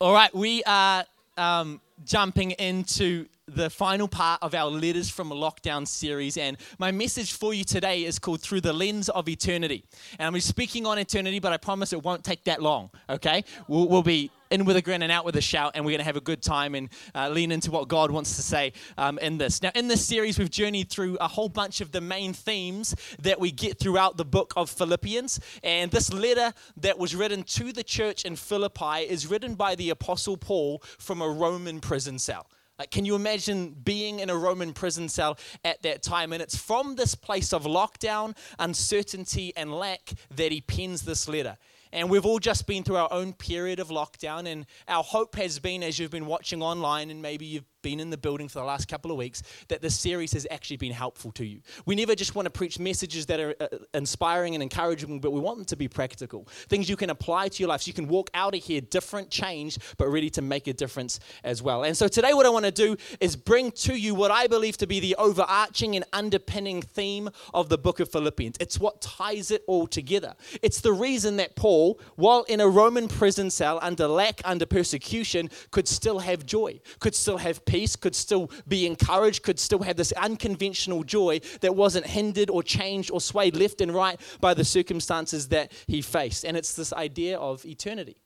All right, we are um, jumping into the final part of our Letters from a Lockdown series. And my message for you today is called Through the Lens of Eternity. And I'm speaking on eternity, but I promise it won't take that long, okay? We'll, we'll be in with a grin and out with a shout, and we're going to have a good time and uh, lean into what God wants to say um, in this. Now, in this series, we've journeyed through a whole bunch of the main themes that we get throughout the book of Philippians. And this letter that was written to the church in Philippi is written by the Apostle Paul from a Roman prison cell. Like, can you imagine being in a Roman prison cell at that time? And it's from this place of lockdown, uncertainty, and lack that he pens this letter. And we've all just been through our own period of lockdown. And our hope has been, as you've been watching online, and maybe you've been in the building for the last couple of weeks, that this series has actually been helpful to you. We never just want to preach messages that are uh, inspiring and encouraging, but we want them to be practical. Things you can apply to your life so you can walk out of here different, changed, but ready to make a difference as well. And so today, what I want to do is bring to you what I believe to be the overarching and underpinning theme of the book of Philippians. It's what ties it all together. It's the reason that Paul, while in a Roman prison cell under lack, under persecution, could still have joy, could still have peace, could still be encouraged, could still have this unconventional joy that wasn't hindered or changed or swayed left and right by the circumstances that he faced. And it's this idea of eternity.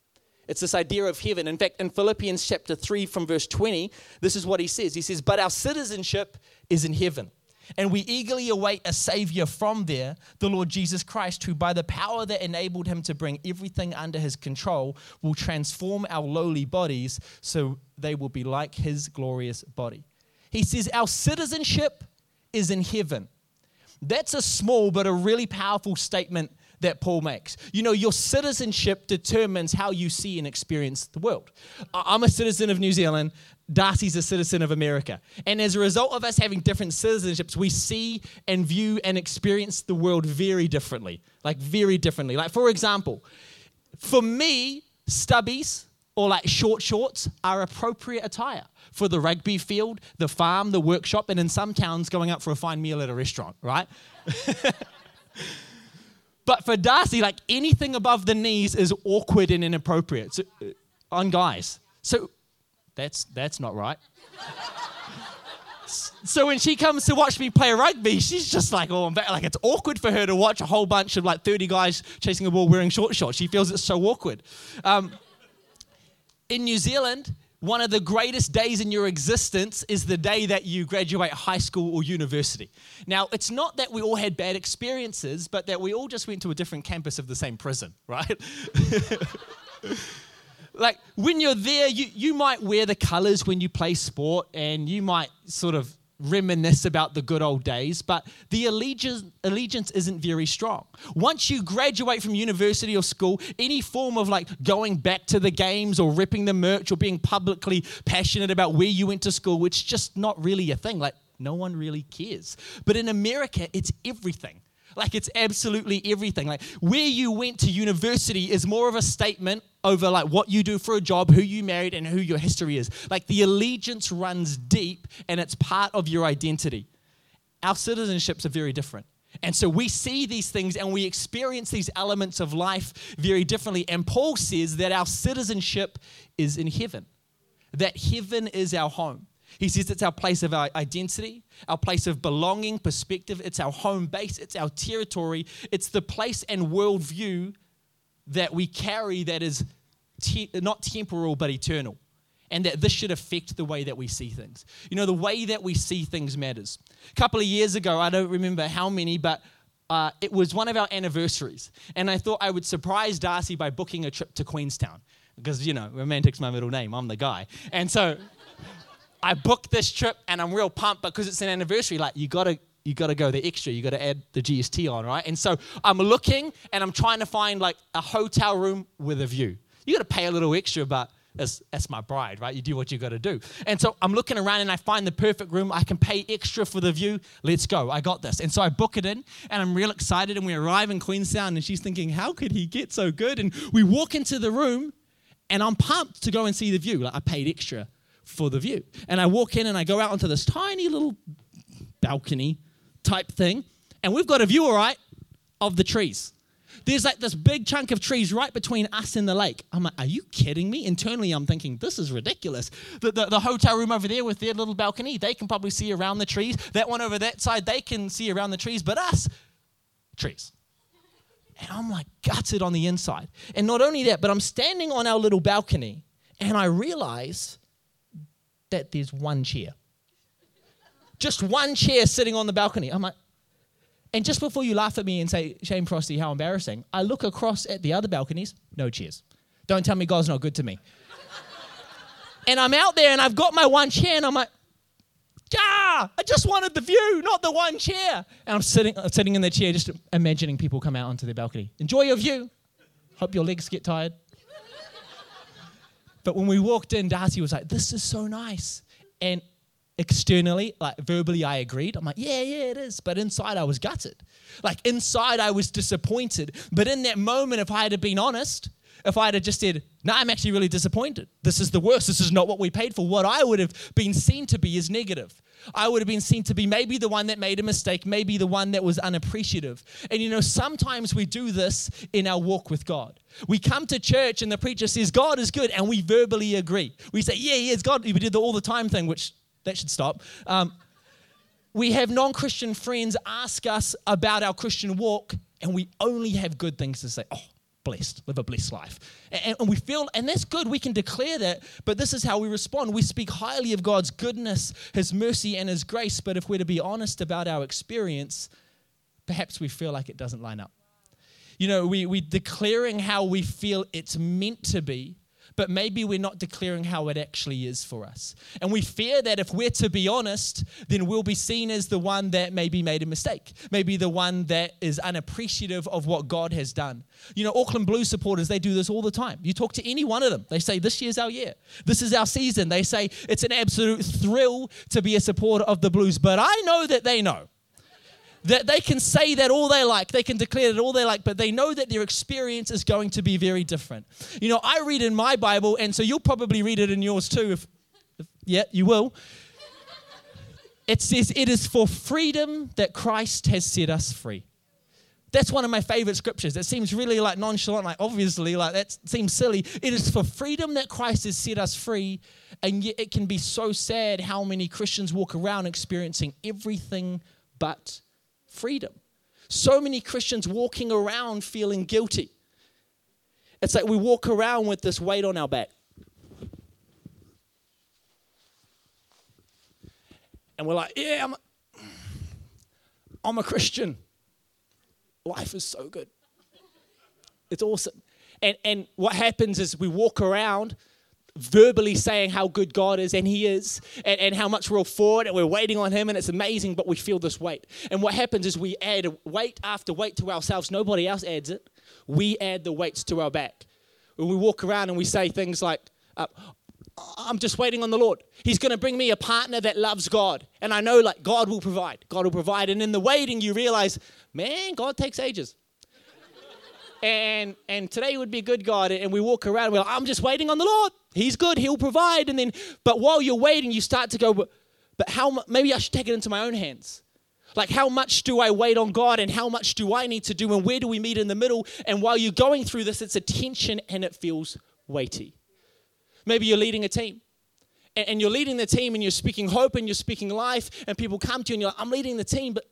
It's this idea of heaven. In fact, in Philippians chapter 3, from verse 20, this is what he says. He says, But our citizenship is in heaven and we eagerly await a Savior from there, the Lord Jesus Christ, who, by the power that enabled him to bring everything under his control, will transform our lowly bodies so they will be like his glorious body. He says, Our citizenship is in heaven. That's a small but a really powerful statement that Paul makes. You know, your citizenship determines how you see and experience the world. I'm a citizen of New Zealand. Darcy's a citizen of America. And as a result of us having different citizenships, we see and view and experience the world very differently. Like, very differently. Like, for example, for me, stubbies or like short shorts are appropriate attire for the rugby field, the farm, the workshop, and in some towns, going out for a fine meal at a restaurant, right? but for Darcy, like anything above the knees is awkward and inappropriate so, uh, on guys. So that's, that's not right. so when she comes to watch me play rugby, she's just like, oh, I'm back. Like it's awkward for her to watch a whole bunch of like 30 guys chasing a ball wearing short shorts. She feels it's so awkward. Um, in New Zealand, one of the greatest days in your existence is the day that you graduate high school or university. Now, it's not that we all had bad experiences, but that we all just went to a different campus of the same prison, right? like when you're there, you, you might wear the colors when you play sport and you might sort of reminisce about the good old days, but the allegiance, allegiance isn't very strong. Once you graduate from university or school, any form of like going back to the games or ripping the merch or being publicly passionate about where you went to school, it's just not really a thing. Like, no one really cares. But in America, it's everything. Like it's absolutely everything. Like where you went to university is more of a statement over like what you do for a job, who you married, and who your history is. Like the allegiance runs deep and it's part of your identity. Our citizenships are very different. And so we see these things and we experience these elements of life very differently. And Paul says that our citizenship is in heaven, that heaven is our home. He says it's our place of our identity, our place of belonging, perspective. It's our home base, it's our territory. It's the place and worldview that we carry that is te- not temporal but eternal. And that this should affect the way that we see things. You know, the way that we see things matters. A couple of years ago, I don't remember how many, but uh, it was one of our anniversaries. And I thought I would surprise Darcy by booking a trip to Queenstown. Because, you know, romantic's my middle name, I'm the guy. And so I booked this trip and I'm real pumped because it's an anniversary. Like, you gotta you got to go the extra. You got to add the GST on, right? And so I'm looking and I'm trying to find like a hotel room with a view. You got to pay a little extra, but that's, that's my bride, right? You do what you got to do. And so I'm looking around and I find the perfect room. I can pay extra for the view. Let's go. I got this. And so I book it in and I'm real excited. And we arrive in Queenstown and she's thinking, how could he get so good? And we walk into the room and I'm pumped to go and see the view. Like I paid extra for the view. And I walk in and I go out onto this tiny little balcony type thing. And we've got a view, all right, of the trees. There's like this big chunk of trees right between us and the lake. I'm like, are you kidding me? Internally, I'm thinking, this is ridiculous. The, the, the, hotel room over there with their little balcony, they can probably see around the trees. That one over that side, they can see around the trees, but us, trees. And I'm like gutted on the inside. And not only that, but I'm standing on our little balcony and I realize that there's one chair. Just one chair sitting on the balcony. I'm like, and just before you laugh at me and say, Shane Frosty, how embarrassing, I look across at the other balconies, no chairs. Don't tell me God's not good to me. and I'm out there and I've got my one chair and I'm like, ah, I just wanted the view, not the one chair. And I'm sitting, sitting in the chair, just imagining people come out onto the balcony. Enjoy your view. Hope your legs get tired. But when we walked in, Darcy was like, this is so nice. And externally, like verbally, I agreed. I'm like, yeah, yeah, it is. But inside, I was gutted. Like inside, I was disappointed. But in that moment, if I had been honest, if I had just said, no, I'm actually really disappointed. This is the worst. This is not what we paid for. What I would have been seen to be is negative. I would have been seen to be maybe the one that made a mistake, maybe the one that was unappreciative. And you know, sometimes we do this in our walk with God. We come to church and the preacher says, God is good, and we verbally agree. We say, yeah, yeah, it's God. We did the all the time thing, which that should stop. Um, we have non Christian friends ask us about our Christian walk, and we only have good things to say. Oh, blessed, live a blessed life. And, and, we feel, and that's good, we can declare that, but this is how we respond. We speak highly of God's goodness, His mercy, and His grace, but if we're to be honest about our experience, perhaps we feel like it doesn't line up. You know, we, we're declaring how we feel it's meant to be, but maybe we're not declaring how it actually is for us. And we fear that if we're to be honest, then we'll be seen as the one that maybe made a mistake, maybe the one that is unappreciative of what God has done. You know, Auckland Blues supporters, they do this all the time. You talk to any one of them, they say, This year's our year. This is our season. They say, It's an absolute thrill to be a supporter of the Blues. But I know that they know that they can say that all they like, they can declare that all they like, but they know that their experience is going to be very different. You know, I read in my Bible, and so you'll probably read it in yours too. If, if yeah, you will. It says, It is for freedom that Christ has set us free. That's one of my favorite scriptures. It seems really like nonchalant, like obviously, like that seems silly. It is for freedom that Christ has set us free, and yet it can be so sad how many Christians walk around experiencing everything but freedom. So many Christians walking around feeling guilty. It's like we walk around with this weight on our back. And we're like, yeah, I'm a, I'm a Christian. Life is so good. It's awesome. And, and what happens is we walk around verbally saying how good God is, and He is, and, and how much we're all for it, and we're waiting on Him, and it's amazing, but we feel this weight. And what happens is we add weight after weight to ourselves. Nobody else adds it. We add the weights to our back. When we walk around and we say things like, uh, I'm just waiting on the Lord. He's going to bring me a partner that loves God. And I know like God will provide. God will provide. And in the waiting, you realize, man, God takes ages and and today would be a good God. And we walk around we're like, I'm just waiting on the Lord. He's good. He'll provide. And then, but while you're waiting, you start to go, but, but how? Maybe I should take it into my own hands. Like, how much do I wait on God and how much do I need to do and where do we meet in the middle? And while you're going through this, it's a tension and it feels weighty. Maybe you're leading a team and you're leading the team and you're speaking hope and you're speaking life and people come to you and you're like, I'm leading the team, but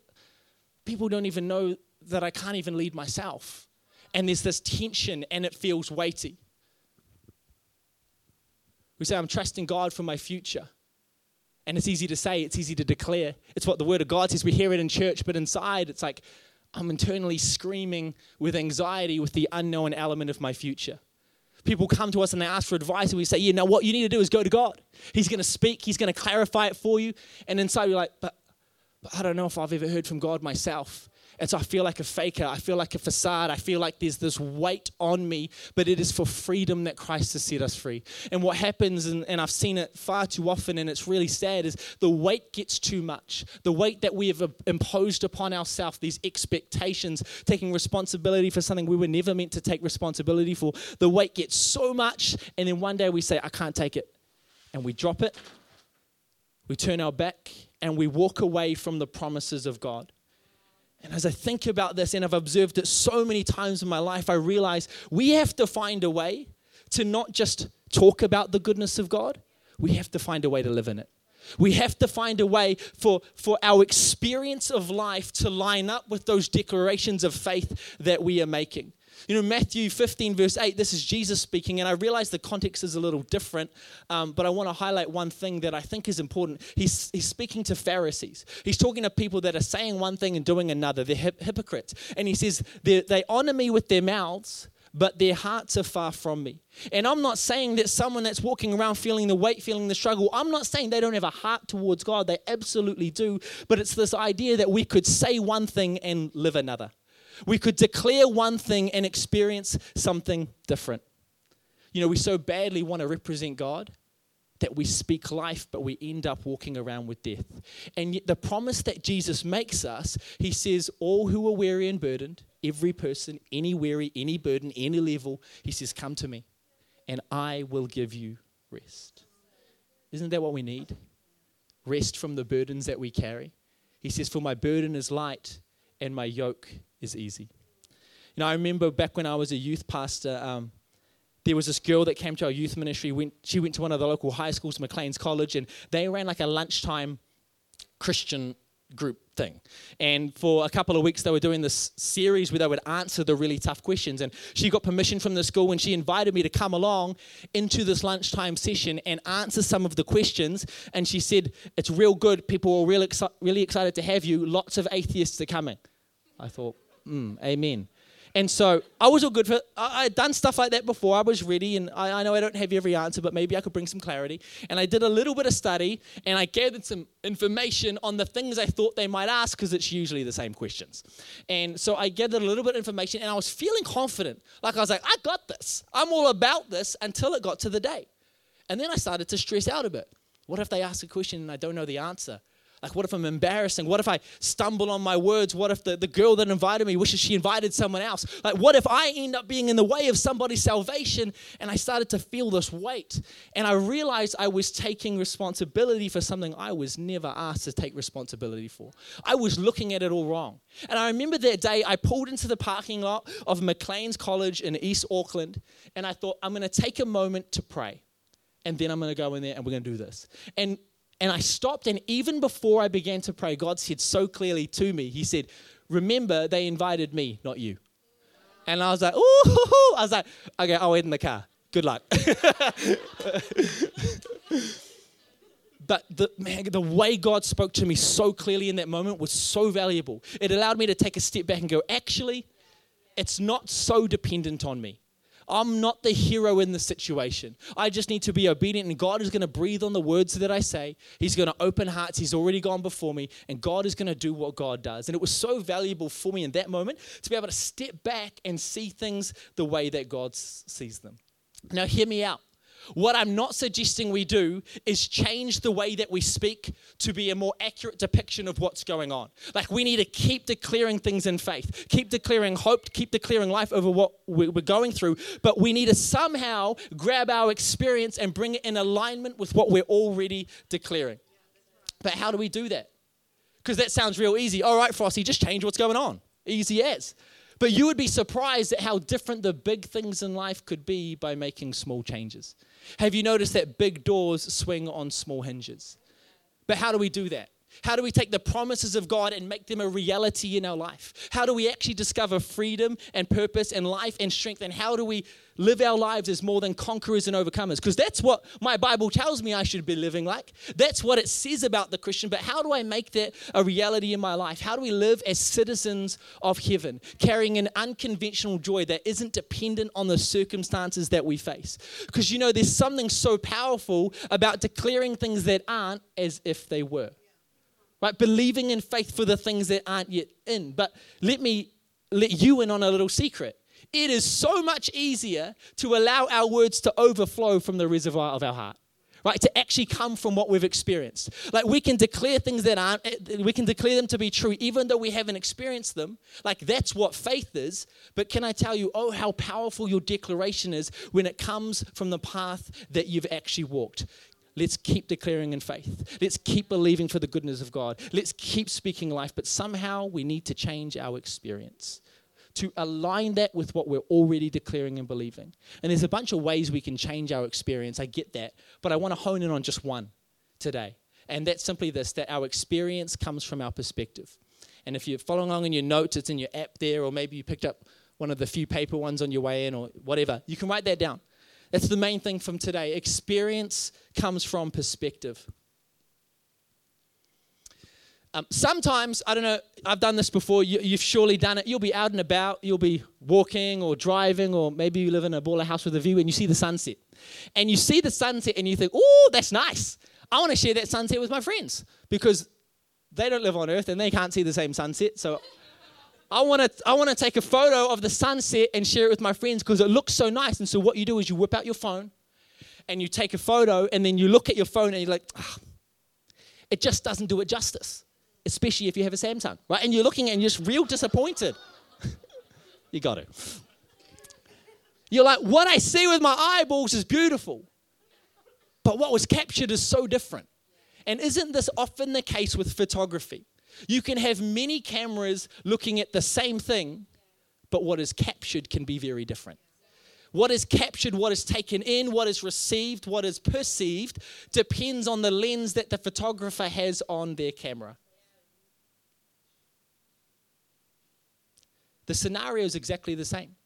people don't even know that I can't even lead myself and there's this tension and it feels weighty. We say, I'm trusting God for my future. And it's easy to say, it's easy to declare. It's what the Word of God says. We hear it in church, but inside it's like I'm internally screaming with anxiety with the unknown element of my future. People come to us and they ask for advice, and we say, You know what you need to do is go to God. He's going to speak, He's going to clarify it for you. And inside you're like, but, but I don't know if I've ever heard from God myself. And so I feel like a faker. I feel like a facade. I feel like there's this weight on me, but it is for freedom that Christ has set us free. And what happens, and, and I've seen it far too often, and it's really sad, is the weight gets too much. The weight that we have imposed upon ourselves, these expectations, taking responsibility for something we were never meant to take responsibility for, the weight gets so much, and then one day we say, I can't take it. And we drop it, we turn our back, and we walk away from the promises of God. And as I think about this, and I've observed it so many times in my life, I realize we have to find a way to not just talk about the goodness of God, we have to find a way to live in it. We have to find a way for, for our experience of life to line up with those declarations of faith that we are making. You know, Matthew 15, verse 8, this is Jesus speaking, and I realize the context is a little different, um, but I want to highlight one thing that I think is important. He's, he's speaking to Pharisees. He's talking to people that are saying one thing and doing another. They're hip- hypocrites. And he says, they honor me with their mouths, but their hearts are far from me. And I'm not saying that someone that's walking around feeling the weight, feeling the struggle, I'm not saying they don't have a heart towards God. They absolutely do. But it's this idea that we could say one thing and live another. We could declare one thing and experience something different. You know, we so badly want to represent God that we speak life, but we end up walking around with death. And yet, the promise that Jesus makes us, he says, All who are weary and burdened, every person, any weary, any burden, any level, he says, Come to me, and I will give you rest. Isn't that what we need? Rest from the burdens that we carry. He says, For my burden is light and my yoke is easy. You know, I remember back when I was a youth pastor, um, there was this girl that came to our youth ministry. Went, she went to one of the local high schools, Macleans College, and they ran like a lunchtime Christian group thing. And for a couple of weeks, they were doing this series where they would answer the really tough questions. And she got permission from the school and she invited me to come along into this lunchtime session and answer some of the questions. And she said, It's real good. People are really, exci- really excited to have you. Lots of atheists are coming. I thought, mm, amen. And so I was all good for I, had done stuff like that before. I was ready, and I, I, know I don't have every answer, but maybe I could bring some clarity. And I did a little bit of study, and I gathered some information on the things I thought they might ask, because it's usually the same questions. And so I gathered a little bit of information, and I was feeling confident. Like I was like, I got this. I'm all about this until it got to the day. And then I started to stress out a bit. What if they ask a question and I don't know the answer? Like, what if I'm embarrassing? What if I stumble on my words? What if the, the girl that invited me wishes she invited someone else? Like, what if I end up being in the way of somebody's salvation? And I started to feel this weight. And I realized I was taking responsibility for something I was never asked to take responsibility for. I was looking at it all wrong. And I remember that day I pulled into the parking lot of Macleans College in East Auckland, and I thought, I'm going to take a moment to pray and then I'm going to go in there and we're going to do this. And and I stopped, and even before I began to pray, God said so clearly to me, He said, Remember, they invited me, not you. And I was like, Ooh, I was like, Okay, I'll wait in the car. Good luck. but the, man, the way God spoke to me so clearly in that moment was so valuable. It allowed me to take a step back and go, Actually, it's not so dependent on me. I'm not the hero in the situation. I just need to be obedient, and God is going to breathe on the words that I say. He's going to open hearts. He's already gone before me, and God is going to do what God does. And it was so valuable for me in that moment to be able to step back and see things the way that God sees them. Now, hear me out. What I'm not suggesting we do is change the way that we speak to be a more accurate depiction of what's going on. Like we need to keep declaring things in faith, keep declaring hope, keep declaring life over what we're going through, but we need to somehow grab our experience and bring it in alignment with what we're already declaring. But how do we do that? Because that sounds real easy. All right, Frosty, just change what's going on. Easy as. But you would be surprised at how different the big things in life could be by making small changes. Have you noticed that big doors swing on small hinges? But how do we do that? How do we take the promises of God and make them a reality in our life? How do we actually discover freedom and purpose and life and strength? And how do we live our lives as more than conquerors and overcomers? Because that's what my Bible tells me I should be living like. That's what it says about the Christian. But how do I make that a reality in my life? How do we live as citizens of heaven, carrying an unconventional joy that isn't dependent on the circumstances that we face? Because you know, there's something so powerful about declaring things that aren't as if they were right? Believing in faith for the things that aren't yet in. But let me let you in on a little secret. It is so much easier to allow our words to overflow from the reservoir of our heart. Right, to actually come from what we've experienced. Like we can declare things that aren't, eh, we can declare them to be true even though we haven't experienced them. Like that's what faith is. But can I tell you, oh, how powerful your declaration is when it comes from the path that you've actually walked. Let's keep declaring in faith. Let's keep believing for the goodness of God. Let's keep speaking life, but somehow we need to change our experience to align that with what we're already declaring and believing. And there's a bunch of ways we can change our experience. I get that. But I want to hone in on just one today. And that's simply this that our experience comes from our perspective. And if you're following along in your notes, it's in your app there, or maybe you picked up one of the few paper ones on your way in, or whatever. You can write that down. That's the main thing from today. Experience comes from perspective. Um, sometimes, I don't know, I've done this before, you, have surely done it. You'll be out and about, you'll be walking or driving, or maybe you live in a baller house with a view and you see the sunset. And you see the sunset and you think, oh, that's nice. I want to share that sunset with my friends because they don't live on earth and they can't see the same sunset. So I want to I want to take a photo of the sunset and share it with my friends because it looks so nice. And so what you do is you whip out your phone and you take a photo and then you look at your phone and you're like, oh, it just doesn't do it justice especially if you have a Samsung, right? And you're looking and you're just real disappointed. you got it. You're like, what I see with my eyeballs is beautiful, but what was captured is so different. And isn't this often the case with photography? You can have many cameras looking at the same thing, but what is captured can be very different. What is captured, what is taken in, what is received, what is perceived depends on the lens that the photographer has on their camera. The scenario is exactly the same.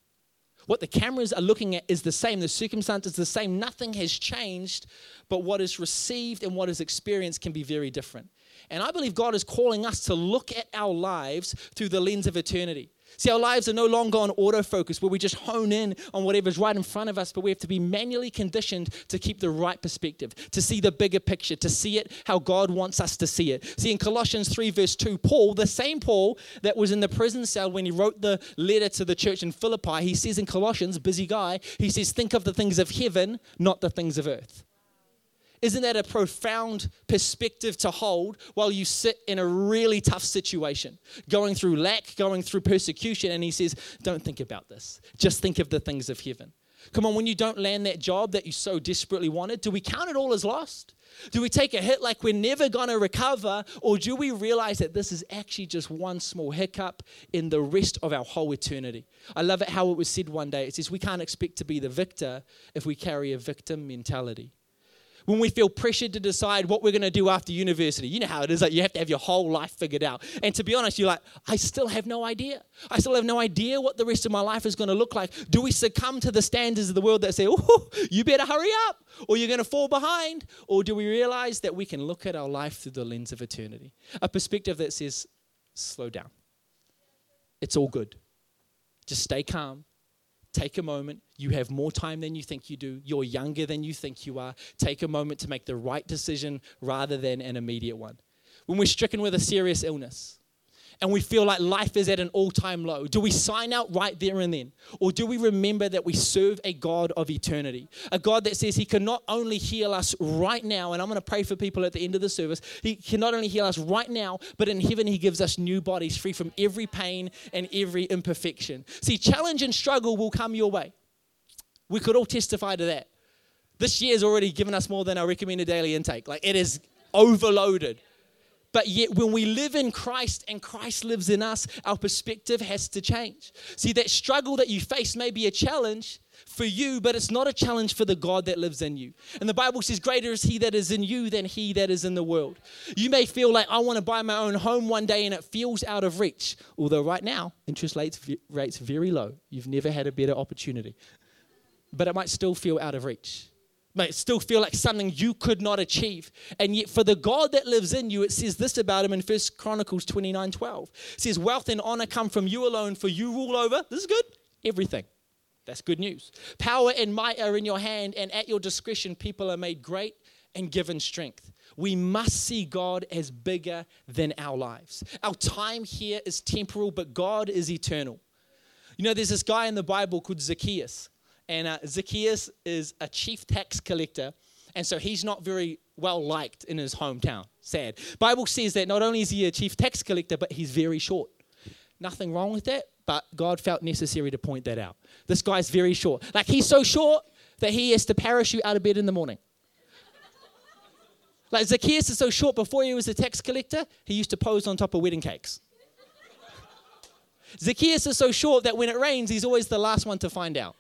What the cameras are looking at is the same. The circumstance is the same. Nothing has changed, but what is received and what is experienced can be very different. And I believe God is calling us to look at our lives through the lens of eternity. See, our lives are no longer on autofocus where we just hone in on whatever's right in front of us, but we have to be manually conditioned to keep the right perspective, to see the bigger picture, to see it how God wants us to see it. See, in Colossians 3, verse 2, Paul, the same Paul that was in the prison cell when he wrote the letter to the church in Philippi, he says in Colossians, busy guy, he says, Think of the things of heaven, not the things of earth. Isn't that a profound perspective to hold while you sit in a really tough situation, going through lack, going through persecution? And he says, Don't think about this. Just think of the things of heaven. Come on, when you don't land that job that you so desperately wanted, do we count it all as lost? Do we take a hit like we're never going to recover? Or do we realize that this is actually just one small hiccup in the rest of our whole eternity? I love it how it was said one day. It says, We can't expect to be the victor if we carry a victim mentality when we feel pressured to decide what we're going to do after university. You know how it is, like you have to have your whole life figured out. And to be honest, you're like, I still have no idea. I still have no idea what the rest of my life is going to look like. Do we succumb to the standards of the world that say, oh, you better hurry up or you're going to fall behind? Or do we realize that we can look at our life through the lens of eternity? A perspective that says, slow down. It's all good. Just stay calm Take a moment. You have more time than you think you do. You're younger than you think you are. Take a moment to make the right decision rather than an immediate one. When we're stricken with a serious illness, and we feel like life is at an all time low? Do we sign out right there and then? Or do we remember that we serve a God of eternity? A God that says He can not only heal us right now, and I'm going to pray for people at the end of the service, He can not only heal us right now, but in heaven He gives us new bodies free from every pain and every imperfection. See, challenge and struggle will come your way. We could all testify to that. This year has already given us more than our recommended daily intake. Like it is overloaded. But yet, when we live in Christ and Christ lives in us, our perspective has to change. See, that struggle that you face may be a challenge for you, but it's not a challenge for the God that lives in you. And the Bible says, Greater is He that is in you than He that is in the world. You may feel like, I want to buy my own home one day and it feels out of reach. Although, right now, interest rates, rates very low. You've never had a better opportunity. But it might still feel out of reach might still feel like something you could not achieve. And yet, for the God that lives in you, it says this about him in First Chronicles 29 12. It says, Wealth and honor come from you alone, for you rule over, this is good, everything. That's good news. Power and might are in your hand, and at your discretion, people are made great and given strength. We must see God as bigger than our lives. Our time here is temporal, but God is eternal. You know, there's this guy in the Bible called Zacchaeus. And uh, Zacchaeus is a chief tax collector, and so he's not very well liked in his hometown. Sad. Bible says that not only is he a chief tax collector, but he's very short. Nothing wrong with that, but God felt necessary to point that out. This guy's very short. Like he's so short that he has to parachute out of bed in the morning. Like Zacchaeus is so short, before he was a tax collector, he used to pose on top of wedding cakes. Zacchaeus is so short that when it rains, he's always the last one to find out.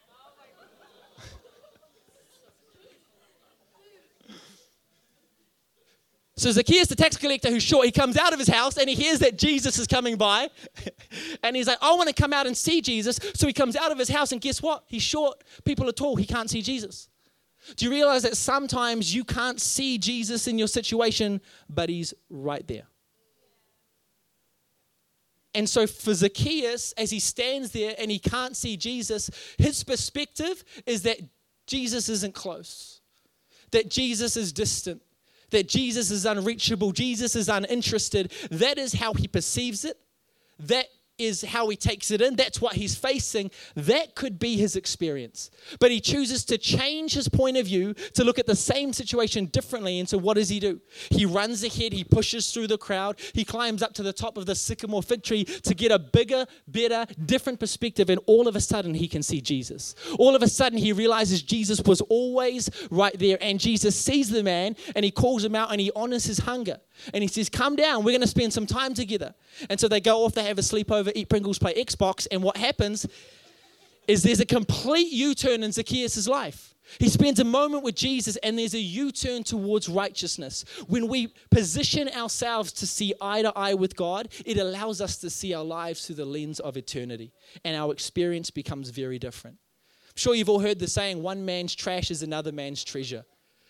So Zacchaeus, the tax collector who's short, he comes out of his house and he hears that Jesus is coming by. and he's like, I want to come out and see Jesus. So he comes out of his house and guess what? He's short. People are tall. He can't see Jesus. Do you realize that sometimes you can't see Jesus in your situation, but he's right there? And so for Zacchaeus, as he stands there and he can't see Jesus, his perspective is that Jesus isn't close, that Jesus is distant, that Jesus is unreachable, Jesus is uninterested. That is how he perceives it. That is how he takes it in. That's what he's facing. That could be his experience. But he chooses to change his point of view to look at the same situation differently. And so, what does he do? He runs ahead, he pushes through the crowd, he climbs up to the top of the sycamore fig tree to get a bigger, better, different perspective. And all of a sudden, he can see Jesus. All of a sudden, he realizes Jesus was always right there. And Jesus sees the man and he calls him out and he honors his hunger. And he says, Come down, we're going to spend some time together. And so they go off, they have a sleepover, eat Pringles, play Xbox. And what happens is there's a complete U turn in Zacchaeus' life. He spends a moment with Jesus and there's a U turn towards righteousness. When we position ourselves to see eye to eye with God, it allows us to see our lives through the lens of eternity. And our experience becomes very different. I'm sure you've all heard the saying, one man's trash is another man's treasure.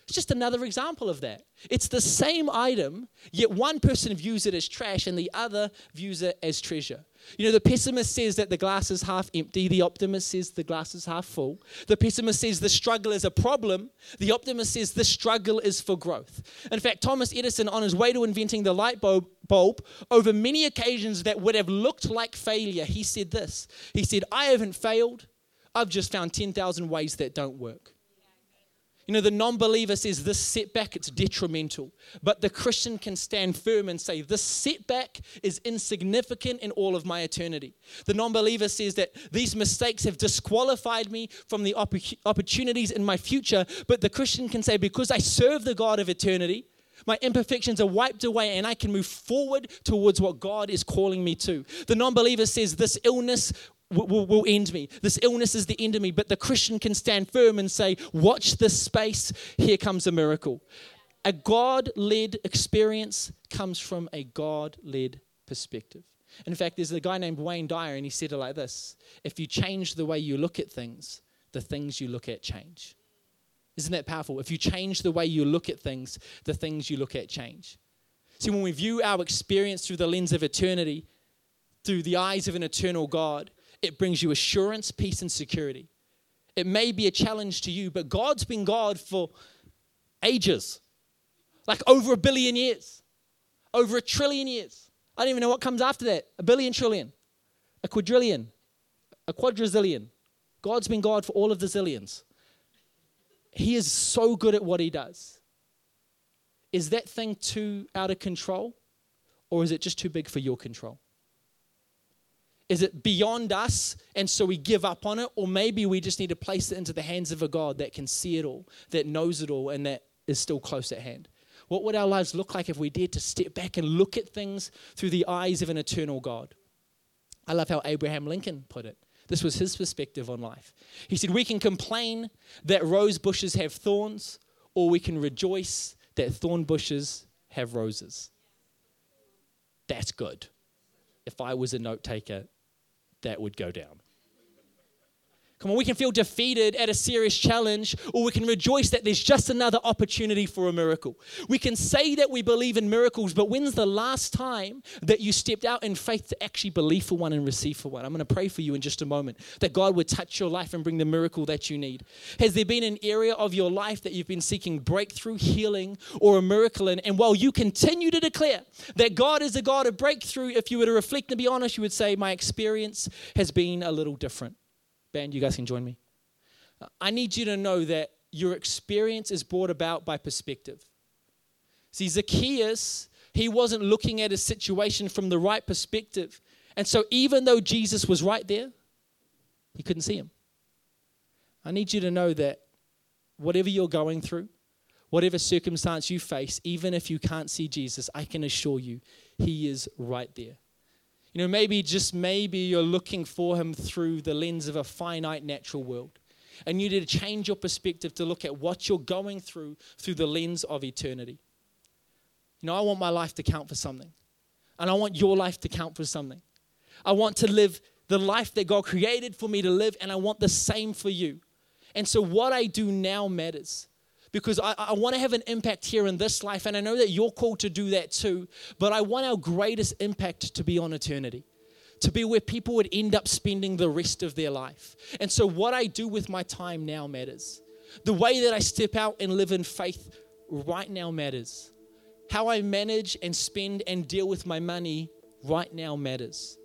It's just another example of that. It's the same item, yet one person views it as trash and the other views it as treasure. You know, the pessimist says that the glass is half empty, the optimist says the glass is half full. The pessimist says the struggle is a problem, the optimist says the struggle is for growth. In fact, Thomas Edison, on his way to inventing the light bulb, over many occasions that would have looked like failure, he said this He said, I haven't failed, I've just found 10,000 ways that don't work. You know, the non believer says this setback, it's detrimental. But the Christian can stand firm and say, this setback is insignificant in all of my eternity. The non believer says that these mistakes have disqualified me from the opportunities in my future. But the Christian can say, because I serve the God of eternity, my imperfections are wiped away and I can move forward towards what God is calling me to. The non believer says, This illness will, will, end me. This illness is the end of me. But the Christian can stand firm and say, Watch this space. Here comes a miracle. A God led experience comes from a God led perspective. In fact, there's a guy named Wayne Dyer, and he said it like this If you change the way you look at things, the things you look at change. Isn't that powerful? If you change the way you look at things, the things you look at change. See, when we view our experience through the lens of eternity, through the eyes of an eternal God, it brings you assurance, peace, and security. It may be a challenge to you, but God's been God for ages like over a billion years, over a trillion years. I don't even know what comes after that a billion trillion, a quadrillion, a quadrazillion. God's been God for all of the zillions. He is so good at what he does. Is that thing too out of control, or is it just too big for your control? Is it beyond us and so we give up on it? Or maybe we just need to place it into the hands of a God that can see it all, that knows it all, and that is still close at hand? What would our lives look like if we dared to step back and look at things through the eyes of an eternal God? I love how Abraham Lincoln put it. This was his perspective on life. He said, We can complain that rose bushes have thorns, or we can rejoice that thorn bushes have roses. That's good. If I was a note taker, that would go down. Come on, we can feel defeated at a serious challenge, or we can rejoice that there's just another opportunity for a miracle. We can say that we believe in miracles, but when's the last time that you stepped out in faith to actually believe for one and receive for one? I'm going to pray for you in just a moment that God would touch your life and bring the miracle that you need. Has there been an area of your life that you've been seeking breakthrough, healing, or a miracle in? And while you continue to declare that God is a God of breakthrough, if you were to reflect and be honest, you would say, My experience has been a little different. Band, you guys can join me. I need you to know that your experience is brought about by perspective. See, Zacchaeus, he wasn't looking at his situation from the right perspective. And so, even though Jesus was right there, he couldn't see him. I need you to know that whatever you're going through, whatever circumstance you face, even if you can't see Jesus, I can assure you, He is right there. You know, maybe, just maybe, you're looking for Him through the lens of a finite natural world. And you need to change your perspective to look at what you're going through through the lens of eternity. You know, I want my life to count for something. And I want your life to count for something. I want to live the life that God created for me to live, and I want the same for you. And so, what I do now matters because I, I want to have an impact here in this life. And I know that you're called to do that too. But I want our greatest impact to be on eternity, to be where people would end up spending the rest of their life. And so, what I do with my time now matters. The way that I step out and live in faith right now matters. How I manage and spend and deal with my money right now matters.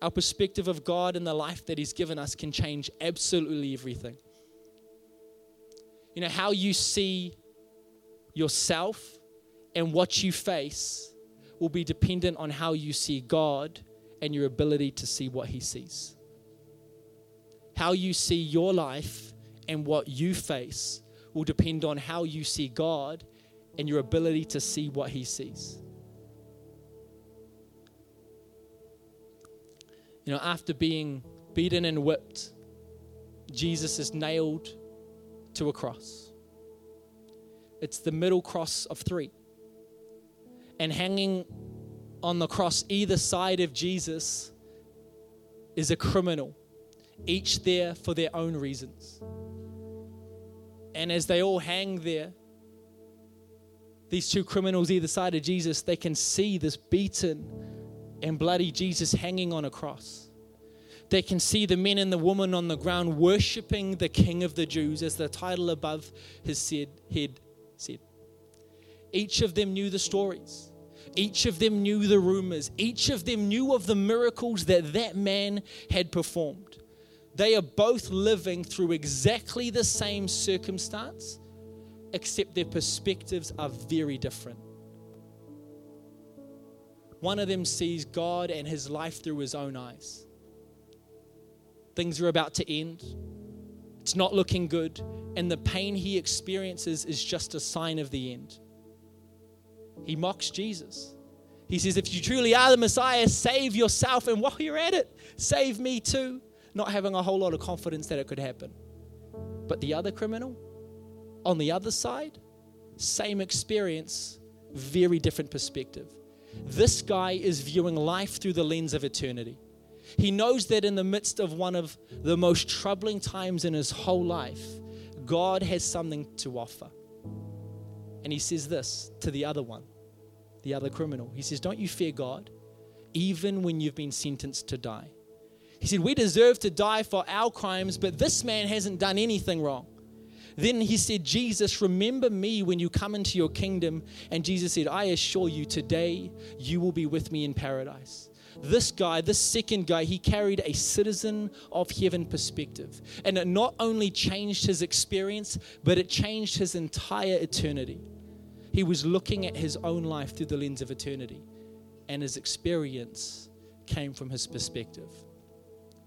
Our perspective of God and the life that He's given us can change absolutely everything. You know, how you see yourself and what you face will be dependent on how you see God and your ability to see what He sees. How you see your life and what you face will depend on how you see God and your ability to see what He sees. You know, after being beaten and whipped, Jesus is nailed to a cross. It's the middle cross of three. And hanging on the cross, either side of Jesus, is a criminal, each there for their own reasons. And as they all hang there, these two criminals either side of Jesus, they can see this beaten and bloody Jesus hanging on a cross. They can see the men and the woman on the ground worshiping the King of the Jews, as the title above his head said. Each of them knew the stories. Each of them knew the rumors. Each of them knew of the miracles that that man had performed. They are both living through exactly the same circumstance, except their perspectives are very different. One of them sees God and his life through his own eyes. Things are about to end. It's not looking good. And the pain he experiences is just a sign of the end. He mocks Jesus. He says, If you truly are the Messiah, save yourself. And while you're at it, save me too. Not having a whole lot of confidence that it could happen. But the other criminal, on the other side, same experience, very different perspective. This guy is viewing life through the lens of eternity. He knows that in the midst of one of the most troubling times in his whole life, God has something to offer. And he says this to the other one, the other criminal. He says, Don't you fear God, even when you've been sentenced to die? He said, We deserve to die for our crimes, but this man hasn't done anything wrong. Then he said, Jesus, remember me when you come into your kingdom. And Jesus said, I assure you, today you will be with me in paradise this guy, this second guy, he carried a citizen of heaven perspective. And it not only changed his experience, but it changed his entire eternity. He was looking at his own life through the lens of eternity, and his experience came from his perspective.